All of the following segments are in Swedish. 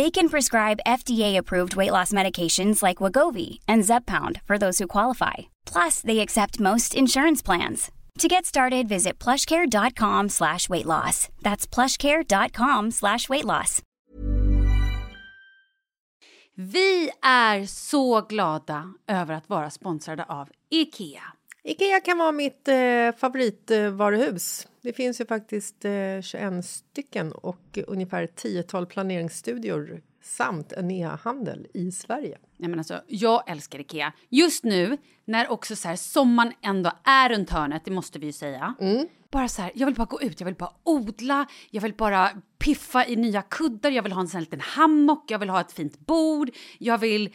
They can prescribe FDA-approved weight loss medications like Wagovi and Zepbound for those who qualify. Plus, they accept most insurance plans. To get started, visit plushcare.com slash weight loss. That's plushcare.com slash weight loss. Vi är glada över att vara sponsrade av Ikea. Ikea kan vara mitt eh, favoritvaruhus. Det finns ju faktiskt eh, 21 stycken och ungefär 10-tal planeringsstudior samt en e-handel i Sverige. Nej, men alltså, jag älskar Ikea. Just nu, när också så här, sommaren ändå är runt hörnet, det måste vi ju säga. Bara så här, jag vill bara gå ut, jag vill bara odla, jag vill bara piffa i nya kuddar, jag vill ha en sån här liten hammock, jag vill ha ett fint bord, jag vill...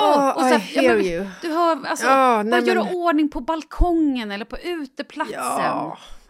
Åh! Oh, och så I här, hear men, you. Du hör, alltså, Ja, bara nej, göra men- ordning på balkongen eller på uteplatsen. Ja,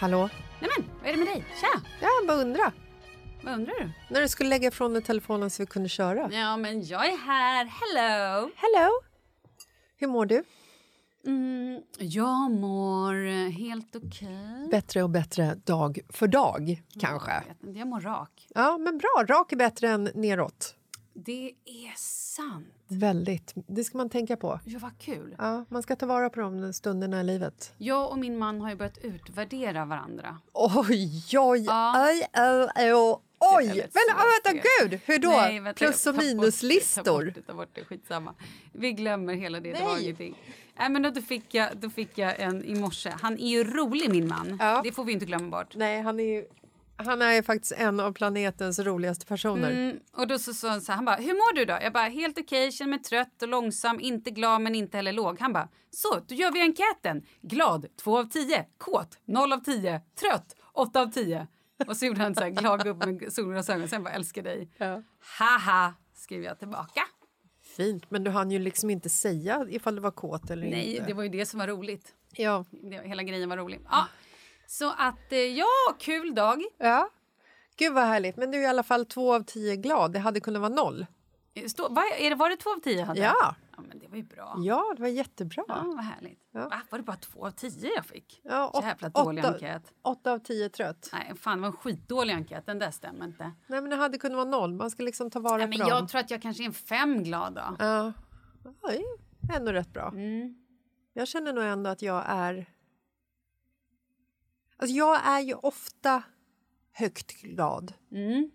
Hallå? Nej men, vad är det med dig? Tja! Jag bara undra. Vad undrar du? När du skulle lägga ifrån dig telefonen så vi kunde köra. Ja, men jag är här. Hello! Hello! Hur mår du? Mm, jag mår helt okej. Bättre och bättre dag för dag, Jag kanske. inte, jag mår rak. Ja, men bra. Rak är bättre än neråt. Det är sant. Väldigt. Det ska man tänka på. Ja, vad kul. Ja, man ska ta vara på de stunderna i livet. Jag och min man har ju börjat utvärdera varandra. Oj, oj, Ja. oj, oj, oj. Oj! Men vänta, gud! Hur då? Nej, vänta, Plus och det, Ta minuslistor. bort det, ta bort det, skitsamma. Vi glömmer hela det, det var Nej. ingenting. Nej, men då, då, fick jag, då fick jag en i morse. Han är ju rolig min man. Ja. Det får vi inte glömma bort. Nej, han är ju han är ju faktiskt en av planetens roligaste personer. Mm, och då så sa han så här, han bara, hur mår du då? Jag bara, helt okej, känner mig trött och långsam, inte glad men inte heller låg. Han bara, så då gör vi enkäten. Glad, 2 av 10. Kåt, 0 av 10. Trött, 8 av 10. Och så gjorde han så här glad upp med solglasögon, sen bara älskar dig. Ja. Haha, skrev jag tillbaka. Fint, men du hann ju liksom inte säga ifall du var kåt eller Nej, inte. det var ju det som var roligt. Ja. Det, hela grejen var rolig. Ja. Så att, eh, ja, kul dag. ja. Gud vad härligt. Men du är i alla fall två av tio glad. Det hade kunnat vara noll. Stå, vad, är det, var det två av tio hade? Ja. ja men det var ju bra. Ja, det var jättebra. Ja, vad härligt. Ja. Va, var det bara två av tio jag fick? Ja, åt- Jävla dålig åtta- enkät. Åtta av tio trött. Nej, fan det var en skitdålig enkät. Den där stämmer inte. Nej, men det hade kunnat vara noll. Man ska liksom ta vara Nej, på dem. jag tror att jag kanske är en fem glad då. Ja, ja det är ändå rätt bra. Mm. Jag känner nog ändå att jag är... Alltså jag är ju ofta högt glad. Mm.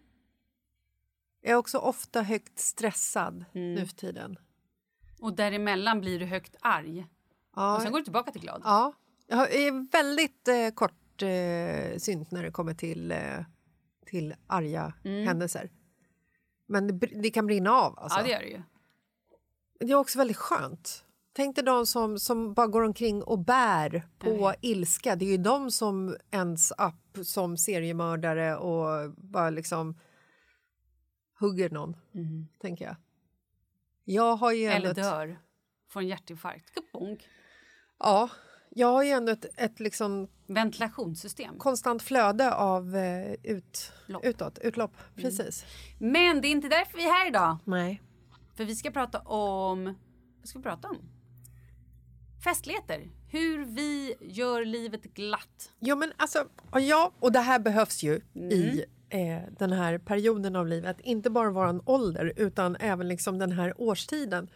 Jag är också ofta högt stressad Mm. nu för tiden. Och däremellan blir du högt arg. Ja, Och sen går du tillbaka till glad. ja. jag är väldigt eh, kort eh, när det kommer till, eh, till arga Mm. händelser. Men det, det kan brinna av. Alltså. Ja, det gör du ju. Det är också väldigt skönt. Tänk dig de som, som bara går omkring och bär på ilska. Det är ju de som ends up som seriemördare och bara liksom hugger någon, tänker jag. Jag har ju Eller ett, dör. Får en hjärtinfarkt. Kubonk. ja, jag har ju ändå ett, ett liksom Ventilationssystem. konstant flöde av eh, ut, Lopp. utåt, utlopp. Precis. Men det är inte därför vi är här idag. Nej. För vi ska prata om... Vad ska vi prata om? Festligheter. Hur vi gör livet glatt. Jo, men alltså, och ja, och det här behövs ju i eh, den här perioden av livet. Inte bara vår ålder, utan även liksom den här årstiden.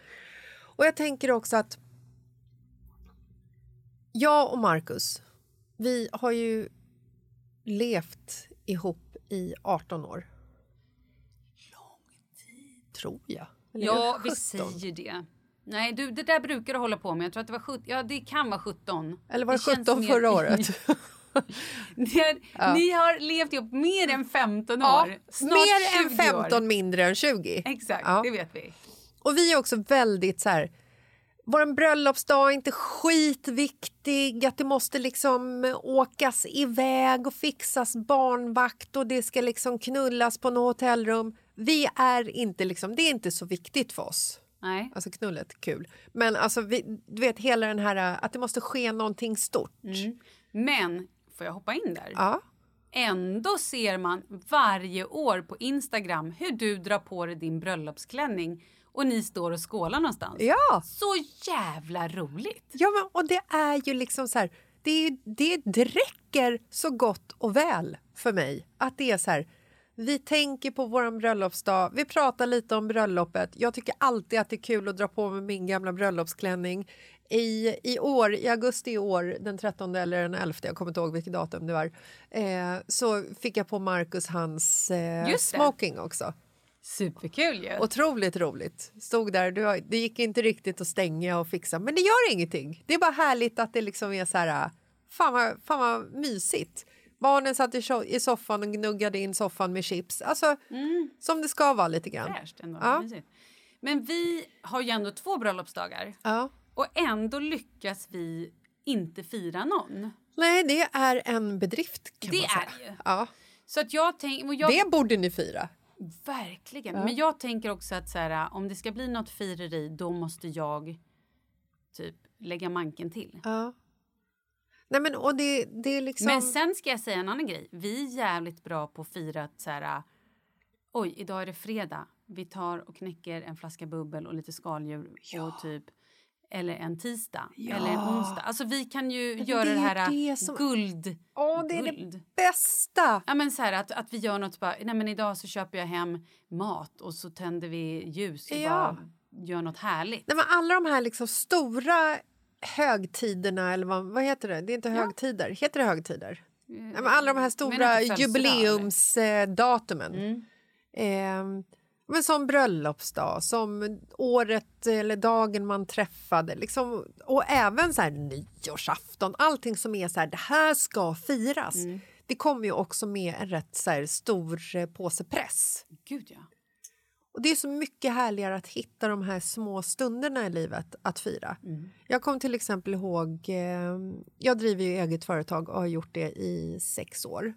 Och jag tänker också att jag och Marcus, vi har ju levt ihop i 18 år. Lång tid. Tror jag. Eller Ja, vi det 17? säger det. Nej, du, det där brukar du hålla på med. Jag tror att det var 17. Ja, det kan vara 17. Eller var det, känns 17 mer- förra året? Ni har, ni har levt ihop mer än 15 ja, år. Snart mer än 20 15, år. mindre än 20. Exakt, Ja. det vet vi. Och vi är också väldigt så här... Vår bröllopsdag är inte skitviktig, att det måste liksom åkas iväg och fixas barnvakt och det ska liksom knullas på något hotellrum. Vi är inte liksom, det är inte så viktigt för oss. Nej. Alltså knullet, kul. Men alltså, vi, du vet hela den här att det måste ske någonting stort. Men, får jag hoppa in där? Ja. Ändå ser man varje år på Instagram hur du drar på dig din bröllopsklänning och ni står och skålar någonstans. Ja. Så jävla roligt! Ja, men, och det är ju liksom så här, det, det, det räcker så gott och väl för mig att det är så här, vi tänker på vår bröllopsdag, vi pratar lite om bröllopet. Jag tycker alltid att det är kul att dra på mig min gamla bröllopsklänning. I, I år, i augusti i år, den 13 eller den 11, jag kommer inte ihåg vilket datum det var, eh, så fick jag på Marcus hans eh, smoking också. Superkul ju! Otroligt roligt. Stod där, det gick inte riktigt att stänga och fixa, men det gör ingenting. Det är bara härligt att det liksom är så här, fan vad, fan vad mysigt. Barnen satt i, so- i soffan och gnuggade in soffan med chips. Alltså, som det ska vara lite grann. Fräscht ändå. Ja. Men vi har ju ändå två bröllopsdagar Ja. och ändå lyckas vi inte fira någon. Nej, det är en bedrift kan Det man säga. är det ju. Ja. Så att jag tänker... Jag, Det borde ni fira. Verkligen. Men jag tänker också att så här, om det ska bli något fireri då måste jag typ lägga manken till. Ja. Nej, men och det, det är liksom... Men sen ska jag säga en annan grej. Vi är jävligt bra på att fira att så här, oj, idag är det fredag. Vi tar och knäcker en flaska bubbel och lite skaldjur och typ eller en tisdag eller en onsdag. Alltså vi kan ju men göra det det, här det som- guld. Åh, det är guld. det bästa! Ja men så här att, att vi gör något bara, nej men idag så köper jag hem mat och så tänder vi ljus och Ja. bara gör något härligt. Nej, men alla de här liksom stora högtiderna, eller vad, vad heter det? Det är inte högtider. Heter det högtider? Men alla de här stora jubileumsdatumen. Eh, men som bröllopsdag, som året eller dagen man träffade. Liksom, och även så här nyårsafton. Allting som är så här, det här ska firas. Det kommer ju också med en rätt så här, stor eh, påse press. Gud ja. Och Det är så mycket härligare att hitta de här små stunderna i livet att fira. Jag kommer till exempel ihåg... Eh, jag driver ju eget företag och har gjort det i sex år.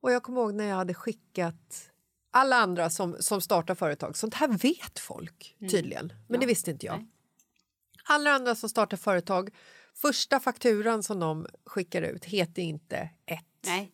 Och Jag kommer ihåg när jag hade skickat alla andra som, som startar företag. Sånt här vet folk tydligen, men det visste inte jag. Nej. Alla andra som startar företag, första fakturan som de skickar ut heter inte ett. Nej.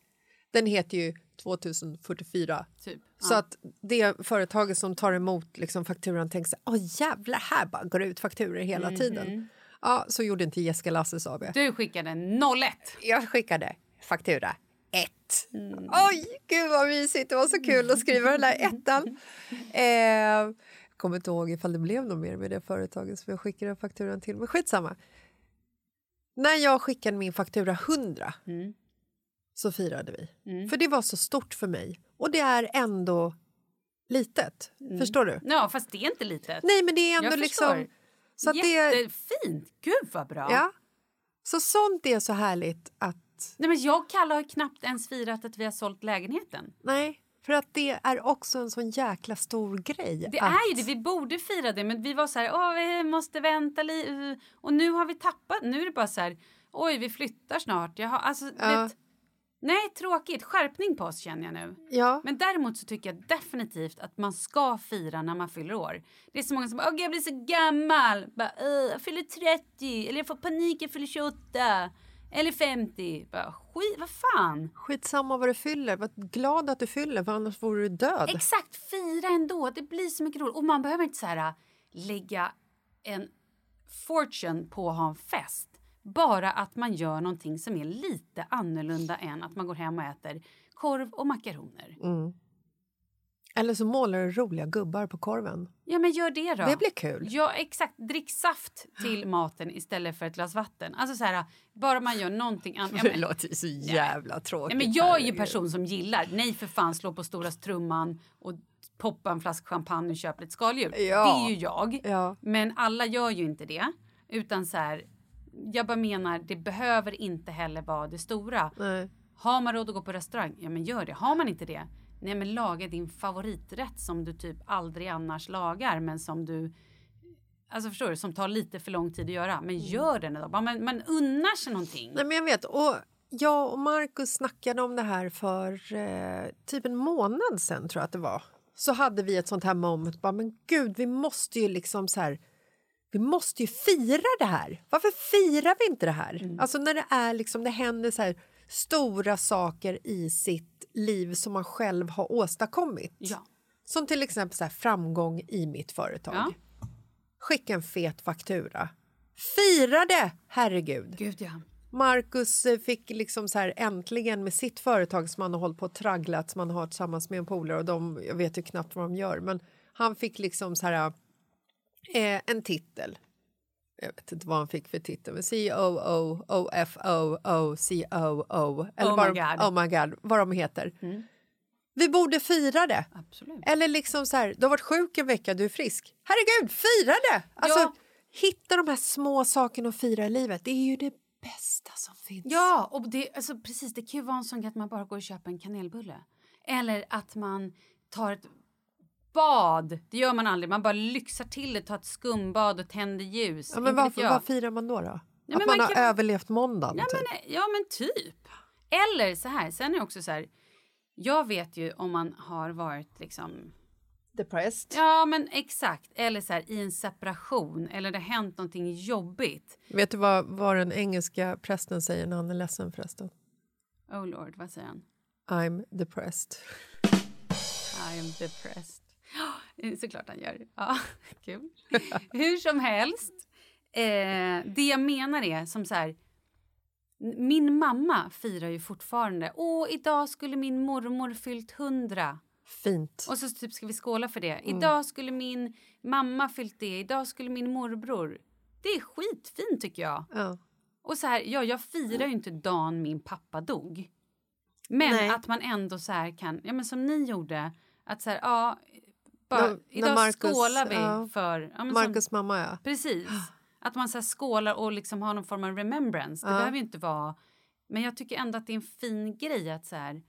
Den heter ju 2044. Typ. Så Ja. att det företaget som tar emot liksom fakturan tänker här, åh jävlar, här bara går det ut fakturor hela Mhm. tiden. Ja, så gjorde inte Jessica Lasses AB. Du skickade 01. Jag skickade faktura ett. Mm. Oj, gud vad mysigt! Det var så kul att skriva den där ettan. Eh, kommer inte ihåg ifall det blev något mer med det företaget som jag skickade fakturan till, men skitsamma. När jag skickade min faktura 100 Mm. Så firade vi. För det var så stort för mig. Och det är ändå litet. Förstår du? Ja, fast det är inte litet. Nej, men det är ändå Jag liksom... förstår. Så att det, Jättefint! Gud vad bra! ja. Så sånt är så härligt att... Nej, men jag och Kalle har knappt ens firat att vi har sålt lägenheten. Nej, för att det är också en sån jäkla stor grej. Det att, är ju det, vi borde fira det men vi var så här, åh vi måste vänta lite och nu har vi tappat, nu är det bara så här, oj vi flyttar snart, jag har, alltså Ja. vet, nej tråkigt, skärpning på oss känner jag nu. Ja, Men däremot så tycker jag definitivt att man ska fira när man fyller år. Det är så många som bara, åh jag blir så gammal, bara, "Åh, jag fyller 30, eller jag får panik, jag fyller 28, eller 50. Bara, skit, vad fan. skitsamma vad du fyller. Var glad att du fyller, för annars vore du död. Exakt, fira ändå. Det blir så mycket roligt. Och man behöver inte så här äh, lägga en fortune på att ha en fest. Bara att man gör någonting som är lite annorlunda än att man går hem och äter korv och makaroner. Mm. Eller så målar du roliga gubbar på korven. Ja, men gör det då. Det blir kul. Ja, exakt. Drick saft till maten istället för ett glas vatten. Alltså så här, bara man gör någonting annat. Ja, men- låter ju så jävla tråkigt. Nej, men jag är ju person som gillar, nej för fan slå på stora trumman och poppa en flaska champagne och köpa lite skaldjur. Ja. Det är ju jag. Ja. Men alla gör ju inte det. Utan så här, jag bara menar, det behöver inte heller vara det stora. Nej. Har man råd att gå på restaurang, ja men gör det. Har man inte det, nej men laga din favoriträtt som du typ aldrig annars lagar men som du Alltså förstår du, som tar lite för lång tid att göra. Men gör den då. Man, man unnar sig någonting. Nej, men jag vet. Och jag och Markus snackade om det här för eh, typ en månad sen tror jag att det var. Så hade vi ett sånt här moment. Bara, men gud, vi måste ju liksom så här... Vi måste ju fira det här. Varför firar vi inte det här? Alltså när det är liksom, det händer så här stora saker i sitt liv som man själv har åstadkommit. Ja. Som till exempel så här, framgång i mitt företag. Ja. Skicka en fet faktura. Fira det, herregud! Gud ja. Marcus eh, fick liksom så här äntligen med sitt företag som han har hållit på och tragglat som han har tillsammans med en polare och de, jag vet ju knappt vad de gör men han fick liksom så här eh, en titel. Jag vet inte vad han fick för titel men COO, OFO, OCOO eller Oh vad my de, God. oh my God, vad de heter. Vi borde fira det. Absolut. Eller liksom så här, du har varit sjuk en vecka, du är frisk. Herregud, fira det! Alltså, Ja. Hitta de här små sakerna att fira i livet. Det är ju det bästa som finns. Ja, och det, alltså, precis, det kan ju vara en sån att man bara går och köper en kanelbulle. Eller att man tar ett bad. Det gör man aldrig. Man bara lyxar till det, tar ett skumbad och tänder ljus. Ja, men varför, vad firar man då? då? men att man, man har kan- överlevt måndagen? Ja typ. men, ja, men typ. Eller så här, sen är det också så här. Jag vet ju om man har varit liksom Depressed. Ja, men exakt. Eller så här, i en separation eller det har hänt någonting jobbigt. Vet du vad, vad den engelska prästen säger när han är ledsen förresten? Oh lord, vad säger han? I'm depressed. I am depressed. Ja, Såklart han gör. Ja, kul. Hur som helst. Eh, det jag menar är som så här. Min mamma firar ju fortfarande. Åh, idag skulle min mormor fyllt hundra. Fint. Och så typ ska vi skåla för det. Idag skulle min mamma fyllt det. Idag skulle min morbror. Det är skitfint tycker jag. Ja. Och så här, ja, jag firar ju inte dagen min pappa dog. Men Nej. att man ändå så här kan, ja men som ni gjorde, att så här, ja, bara, När- när idag Marcus- skålar vi ja. för... Ja, Marcus som, mamma, ja. precis. Att man så här skålar och liksom har någon form av remembrance. Det Ja. behöver ju inte vara... Men jag tycker ändå att det är en fin grej att så här,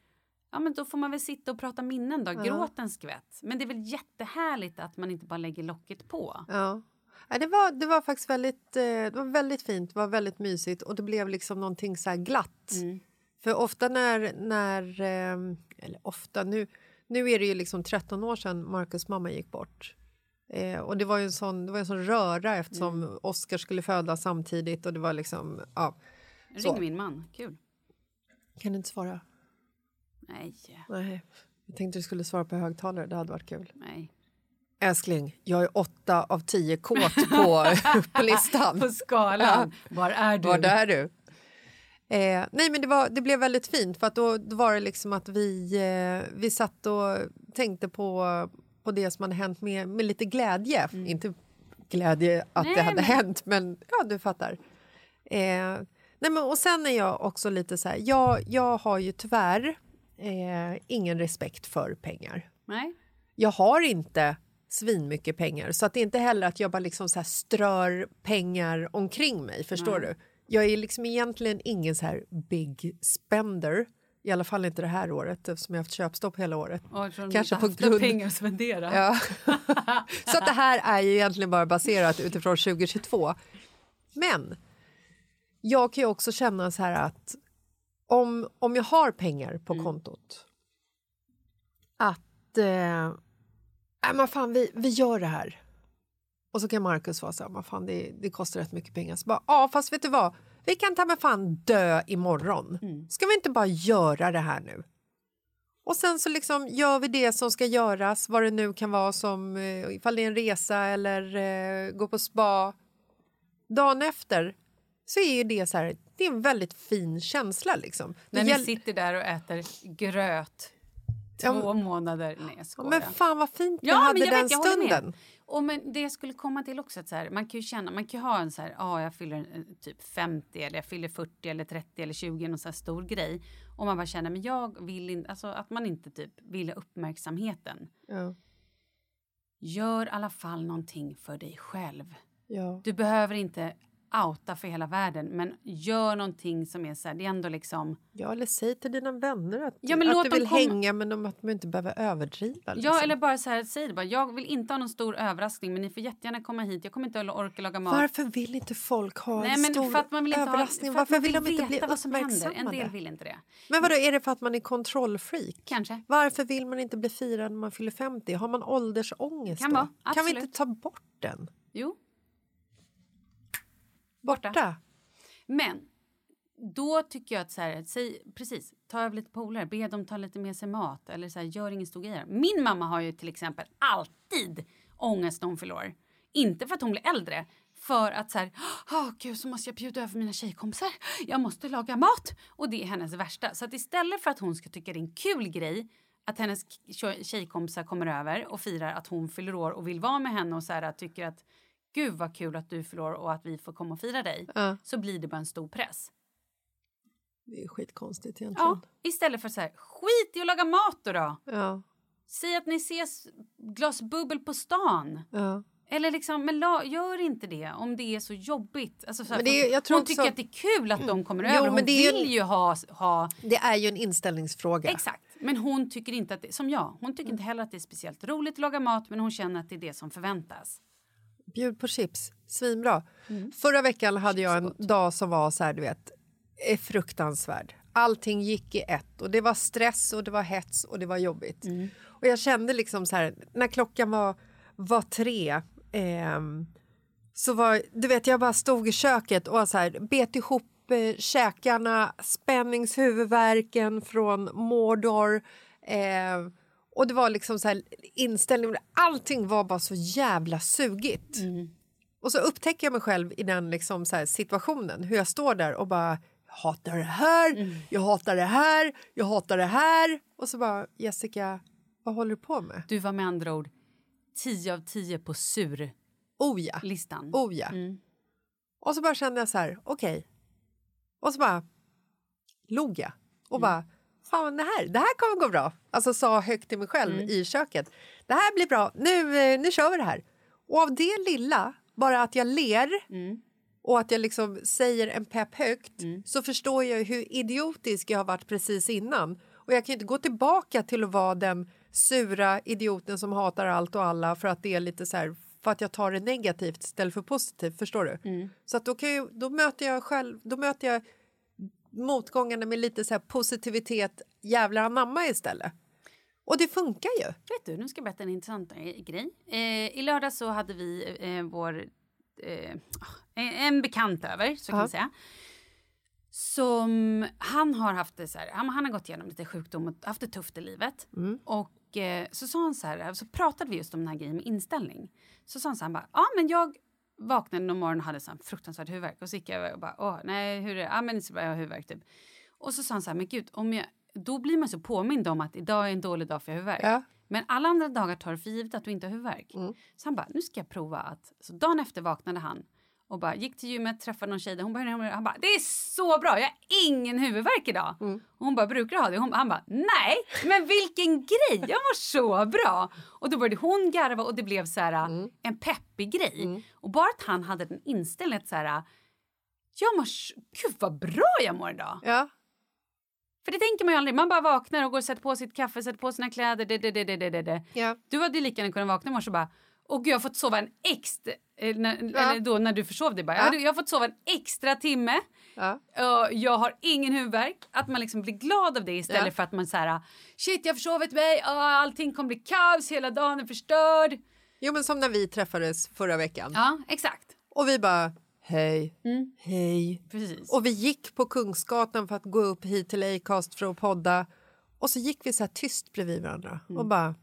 ja men då får man väl sitta och prata minnen då, gråt en skvätt. Men det är väl jättehärligt att man inte bara lägger locket på. Ja. Ja, det, var, det var faktiskt väldigt, eh, det var väldigt fint, det var väldigt mysigt och det blev liksom någonting så här glatt. Mm. För ofta när, när eh, eller ofta, nu, nu är det ju liksom 13 år sedan Marcus mamma gick bort. Eh, och det var ju en sån, det var en sån röra eftersom Mm. Oscar skulle födas samtidigt och det var liksom, ja. Så. Ring min man, kul. Kan du inte svara? Nej, Nej. Jag tänkte du skulle svara på högtalare, det hade varit kul. nej. Älskling, jag är åtta av tio kåt på, på listan. På skalan, var är du? Var är du? Eh, nej, men det, var, det blev väldigt fint för att då, då var det liksom att vi, eh, vi satt och tänkte på, på det som hade hänt med, med lite glädje. Inte glädje att Nej, det hade men- hänt, men ja, du fattar. Eh, nej, men, och sen är jag också lite så här, jag, jag har ju tyvärr eh, ingen respekt för pengar Nej. jag har inte svinmycket pengar så att det är inte heller att jag bara liksom så strör pengar omkring mig. Förstår du? Jag är liksom egentligen ingen så här big spender. I alla fall inte det här året eftersom jag har haft köpstopp hela året. Kanske på grund... pengar att spendera. Ja. så att det här är ju egentligen bara baserat utifrån 2022. Men jag kan ju också känna så här att om, om jag har pengar på kontot att eh, äh, men fan, vi, vi gör det här. Och så kan Markus vara så här, "Men fan, det, det kostar rätt mycket pengar. Så bara, ja, fast vet du vad? Vi kan ta med fan dö imorgon. Ska vi inte bara göra det här nu? Och sen så liksom gör vi det som ska göras, vad det nu kan vara som eh, ifall det är en resa eller eh, gå på spa. Dagen efter så är ju det så här, det är en väldigt fin känsla liksom. När ni sitter där och äter gröt Ja, två månader. Nej, jag Ja, skojar. men fan vad fint vi Ja, hade den vet, stunden. Och men det jag skulle komma till också att så här, man kan ju känna, man kan ha en så här, ja jag fyller en, typ 50 eller jag fyller 40 eller 30 eller 20, någon så här stor grej. Och man bara känner, men jag vill inte, alltså att man inte typ vill ha uppmärksamheten. Ja, Gör i alla fall någonting för dig själv. ja. Du behöver inte outa för hela världen, men gör någonting som är så här, det är ändå liksom ja, eller säg till dina vänner att, Ja, men att du vill komma- hänga men de- att man inte behöver överdriva. Liksom. Ja, eller bara så här, säg det bara. Jag vill inte ha någon stor överraskning, men ni får jättegärna komma hit. Jag kommer inte att orka laga mat. Varför vill inte folk ha Nej, en men stor för att man vill inte ha, överraskning? att Varför man vill de inte bli händer. En uppmärksammade? del vill inte det. Men vadå, är det för att man är kontrollfreak? Kanske. Varför vill man inte bli firad när man fyller 50? Har man åldersångest Kan då? vara, Kan vi inte ta bort den? Jo, Borta? men då tycker jag att så här, säg, precis, ta över lite polare, be dem ta lite med sig mat eller så här, gör ingen stor grej. Min mamma har ju till exempel alltid ångest när hon fyller år. Inte för att hon blir äldre, för att så här, oh, gud så måste jag bjuda över mina tjejkompisar, jag måste laga mat. Och det är hennes värsta. Så att istället för att hon ska tycka det är en kul grej att hennes tjejkompisar kommer över och firar att hon fyller år och vill vara med henne och så här, tycker att gud vad kul att du fyller år och att vi får komma och fira dig. Ja. Så blir det bara en stor press. Det är skitkonstigt egentligen. Ja, istället för så här, skit i att laga mat då. då. Ja. Säg att ni ses glas bubbel på stan. ja. Eller liksom, men la, gör inte det om det är så jobbigt. Alltså, så här, är- hon hon tycker att det är kul att de kommer Jo, över. Hon är vill en- ju ha, ha... Det är ju en inställningsfråga. Exakt. Men hon tycker inte att det, som jag, hon tycker inte heller att det är speciellt roligt att laga mat men hon känner att det är det som förväntas. Bjud på chips, svinbra. Mm. Förra veckan hade jag en dag som var så här, du vet, eh, fruktansvärd. Allting gick i ett och det var stress och det var hets och det var jobbigt. Mm. Och jag kände liksom så här, när klockan var, var tre ehm, så var, du vet, jag bara stod i köket och så här, bet ihop eh, käkarna, spänningshuvudvärken från Mordor. Eh, och det var liksom så här inställning, allting var bara så jävla sugigt. Och så upptäcker jag mig själv i den liksom så situationen, hur jag står där och bara jag hatar det här, jag hatar det här, jag hatar det här. Och så bara Jessica, vad håller du på med? Du var med andra ord 10 av 10 på sur-listan. Oh ja, oh ja. Och så bara kände jag så här, okej. Och så bara log jag och bara, fan det här, det här kommer gå bra. Alltså sa högt till mig själv i köket. Det här blir bra, nu, eh, nu kör vi det här. Och av det lilla, bara att jag ler och att jag liksom säger en pepp högt så förstår jag hur idiotisk jag har varit precis innan. Och jag kan inte gå tillbaka till att vara den sura idioten som hatar allt och alla för att det är lite så här för att jag tar det negativt istället för positivt, förstår du? Så att då, kan jag, då möter jag själv, då möter jag motgångarna med lite så positivitet, jävlar anamma istället. Och det funkar ju. Vet du, nu ska jag berätta en intressant eh, grej. Eh, I lördag så hade vi eh, vår, eh, en, bekant över, så kan man säga. som, han har haft det så här, han, han har gått igenom lite sjukdom och haft det tufft i livet. Och eh, så sa han så här, så pratade vi just om den här grejen med inställning. Så sa han så här, han bara, ja men jag vaknade någon morgon och hade så här fruktansvärd huvudvärk. Och så gick jag och bara, åh nej hur är det? Ja men så bara, jag har huvudvärk typ. Och så sa han så här, men gud, om jag, då blir man så påmind om att idag är en dålig dag för jag har huvudvärk. Ja. Men alla andra dagar tar för givet att du inte har huvudvärk. Så han bara, nu ska jag prova att... Så dagen efter vaknade han och bara gick till gymmet, träffade någon tjej där. Hon bara, han bara, det är så bra, jag har ingen huvudvärk idag. Och hon bara, brukar du ha det? Hon, han bara, nej, men vilken grej, jag mår så bra. Och då började hon garva och det blev så här en peppig grej. Och bara att han hade den inställningen så här, jag mår, gud vad bra jag mår idag. Ja. För det tänker man ju aldrig. Man bara vaknar och går och sätter på sitt kaffe, sätter på sina kläder. Det, det, det, det, det. Ja. Du hade ju lika gärna kunnat vakna i morse och bara Gud, jag har fått sova en extra... eh, När, Eller då när du försov dig bara. Ja. "Ja, Jag har fått sova en extra timme. Ja. och jag har ingen huvudvärk. Att man liksom blir glad av det istället Ja. för att man så här... Shit, jag har försovit mig. ah, allting kommer bli kaos. Hela dagen är förstörd. Jo, men som när vi träffades förra veckan. Ja, exakt. Och vi bara, hej, Mm. hej. Precis. Och vi gick på Kungsgatan för att gå upp hit till Acast för att podda. Och så gick vi så tyst bredvid varandra Mm. och bara...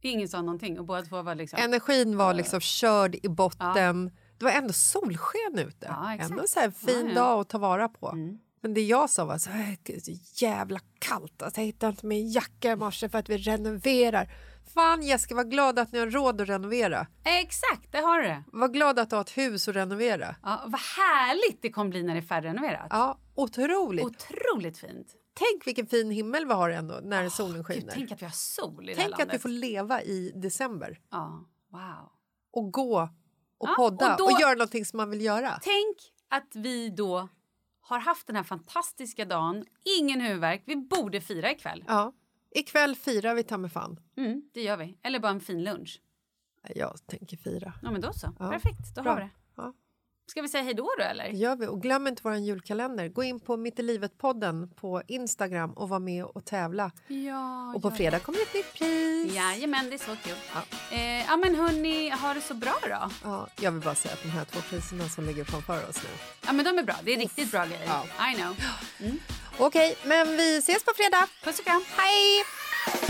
Ingen sa någonting och båda två var liksom... Energin var liksom körd i botten. Det var ändå solsken ute. Ja, ändå så här fin Ja, ja. dag att ta vara på. Mm. Men det jag sa var så, här, "Gud, det är så jävla kallt. Alltså, jag hittade inte min jacka i morse för att vi renoverar. Fan Jessica, var glad att ni har råd att renovera. Exakt, det har du. Var glad att du har ett hus att renovera. Ja, vad härligt det kommer bli när det är färdigrenoverat. Ja, otroligt. Otroligt fint. Tänk vilken fin himmel vi har ändå när solen skiner. Gud, tänk att vi har sol i Tänk att vi får leva i december Ja, wow. och gå och Ja, podda och och, då- göra någonting som man vill göra. Tänk att vi då har haft den här fantastiska dagen. Ingen huvudvärk. Vi borde fira ikväll. Ja. Ikväll firar vi ta mig fan. Mm, det gör vi. Eller bara en fin lunch. Jag tänker fira. Ja, men då så. Ja, Perfekt, då bra. har vi det. Ska vi säga hej då då eller? Gör vi. Och glöm inte vår julkalender. Gå in på Mitt i livet-podden på Instagram och var med och tävla. Ja, Och på fredag kommer ett nytt pris. Jajamän, det är så kul. Ja. Eh, ja men hörni, ha det så bra då. Ja, jag vill bara säga att de här två priserna som ligger framför oss nu. Ja men de är bra, det är riktigt bra grejer. Ja. I know. Okej, men vi ses på fredag. Puss och kram. Hej!